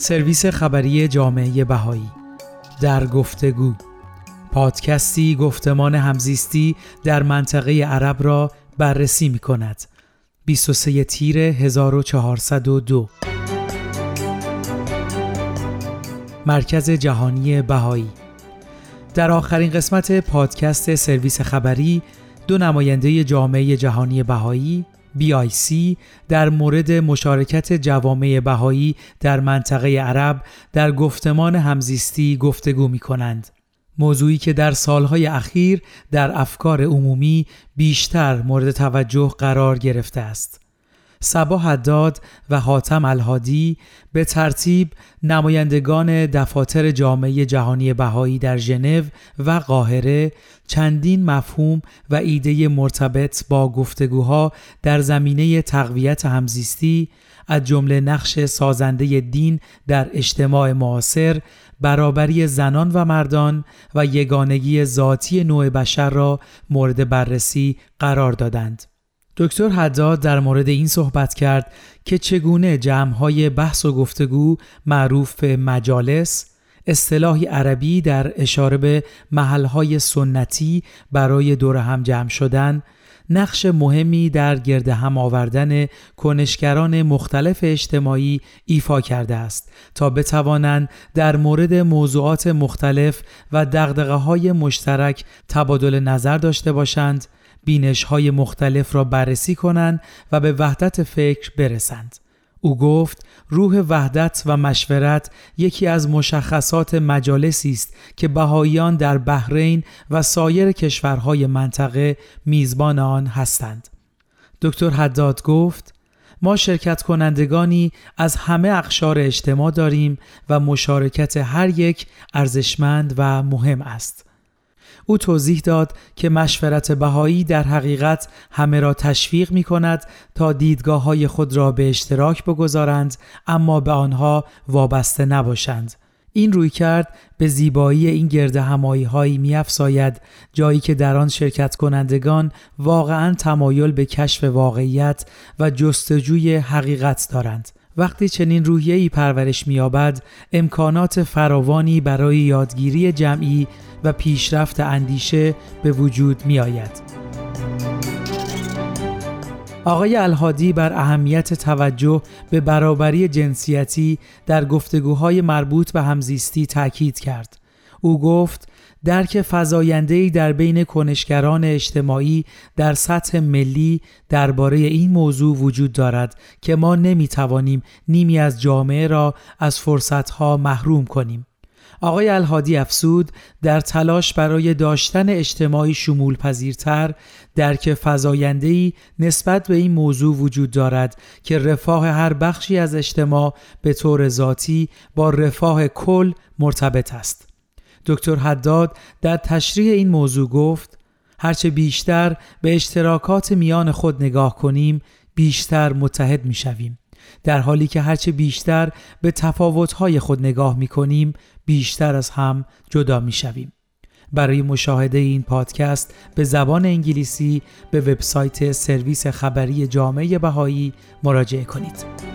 سرویس خبری جامعه بهایی. در گفتگو. پادکستی گفتمان همزیستی در منطقه عرب را بررسی می کند 23 تیر 1402 مرکز جهانی بهایی. در آخرین قسمت پادکست سرویس خبری دو نماینده جامعه جهانی بهایی BIC در مورد مشارکت جوامع بهایی در منطقه عرب در گفتمان همزیستی گفتگو می کنند. موضوعی که در سالهای اخیر در افکار عمومی بیشتر مورد توجه قرار گرفته است. سبا حداد و حاتم الهادی به ترتیب نمایندگان دفاتر جامعه جهانی بهایی در ژنو و قاهره چندین مفهوم و ایده مرتبط با گفتگوها در زمینه تقویت همزیستی از جمله نقش سازنده دین در اجتماع معاصر برابری زنان و مردان و یگانگی ذاتی نوع بشر را مورد بررسی قرار دادند. دکتر حداد در مورد این صحبت کرد که چگونه جمعهای بحث و گفتگو معروف به مجالس اصطلاحی عربی در اشاره به محلهای سنتی برای دور هم جمع شدن نقش مهمی در گرد هم آوردن کنشگران مختلف اجتماعی ایفا کرده است تا بتوانند در مورد موضوعات مختلف و دقدقه های مشترک تبادل نظر داشته باشند. بینش های مختلف را بررسی کنند و به وحدت فکر برسند. او گفت روح وحدت و مشورت یکی از مشخصات مجالسی است که بهاییان در بحرین و سایر کشورهای منطقه میزبان آن هستند. دکتر حداد گفت ما شرکت کنندگانی از همه اقشار اجتماع داریم و مشارکت هر یک ارزشمند و مهم است. او توضیح داد که مشورت بهایی در حقیقت همه را تشویق می کند تا دیدگاه های خود را به اشتراک بگذارند اما به آنها وابسته نباشند. این روی کرد به زیبایی این گرد همایی هایی می افساید جایی که در آن شرکت کنندگان واقعا تمایل به کشف واقعیت و جستجوی حقیقت دارند. وقتی چنین روحیه‌ای پرورش می‌یابد امکانات فراوانی برای یادگیری جمعی و پیشرفت اندیشه به وجود می آید. آقای الهادی بر اهمیت توجه به برابری جنسیتی در گفتگوهای مربوط به همزیستی تاکید کرد. او گفت درک فزاینده‌ای در بین کنشگران اجتماعی در سطح ملی درباره این موضوع وجود دارد که ما نمی‌توانیم نیمی از جامعه را از فرصتها محروم کنیم. آقای الهادی افسود در تلاش برای داشتن اجتماعی شمول پذیرتر درک فضایندهی نسبت به این موضوع وجود دارد که رفاه هر بخشی از اجتماع به طور ذاتی با رفاه کل مرتبط است. دکتر حداد در تشریح این موضوع گفت هرچه بیشتر به اشتراکات میان خود نگاه کنیم بیشتر متحد می شویم. در حالی که هرچه بیشتر به تفاوت‌های خود نگاه می کنیم بیشتر از هم جدا می شویم. برای مشاهده این پادکست به زبان انگلیسی به وبسایت سرویس خبری جامعه بهایی مراجعه کنید.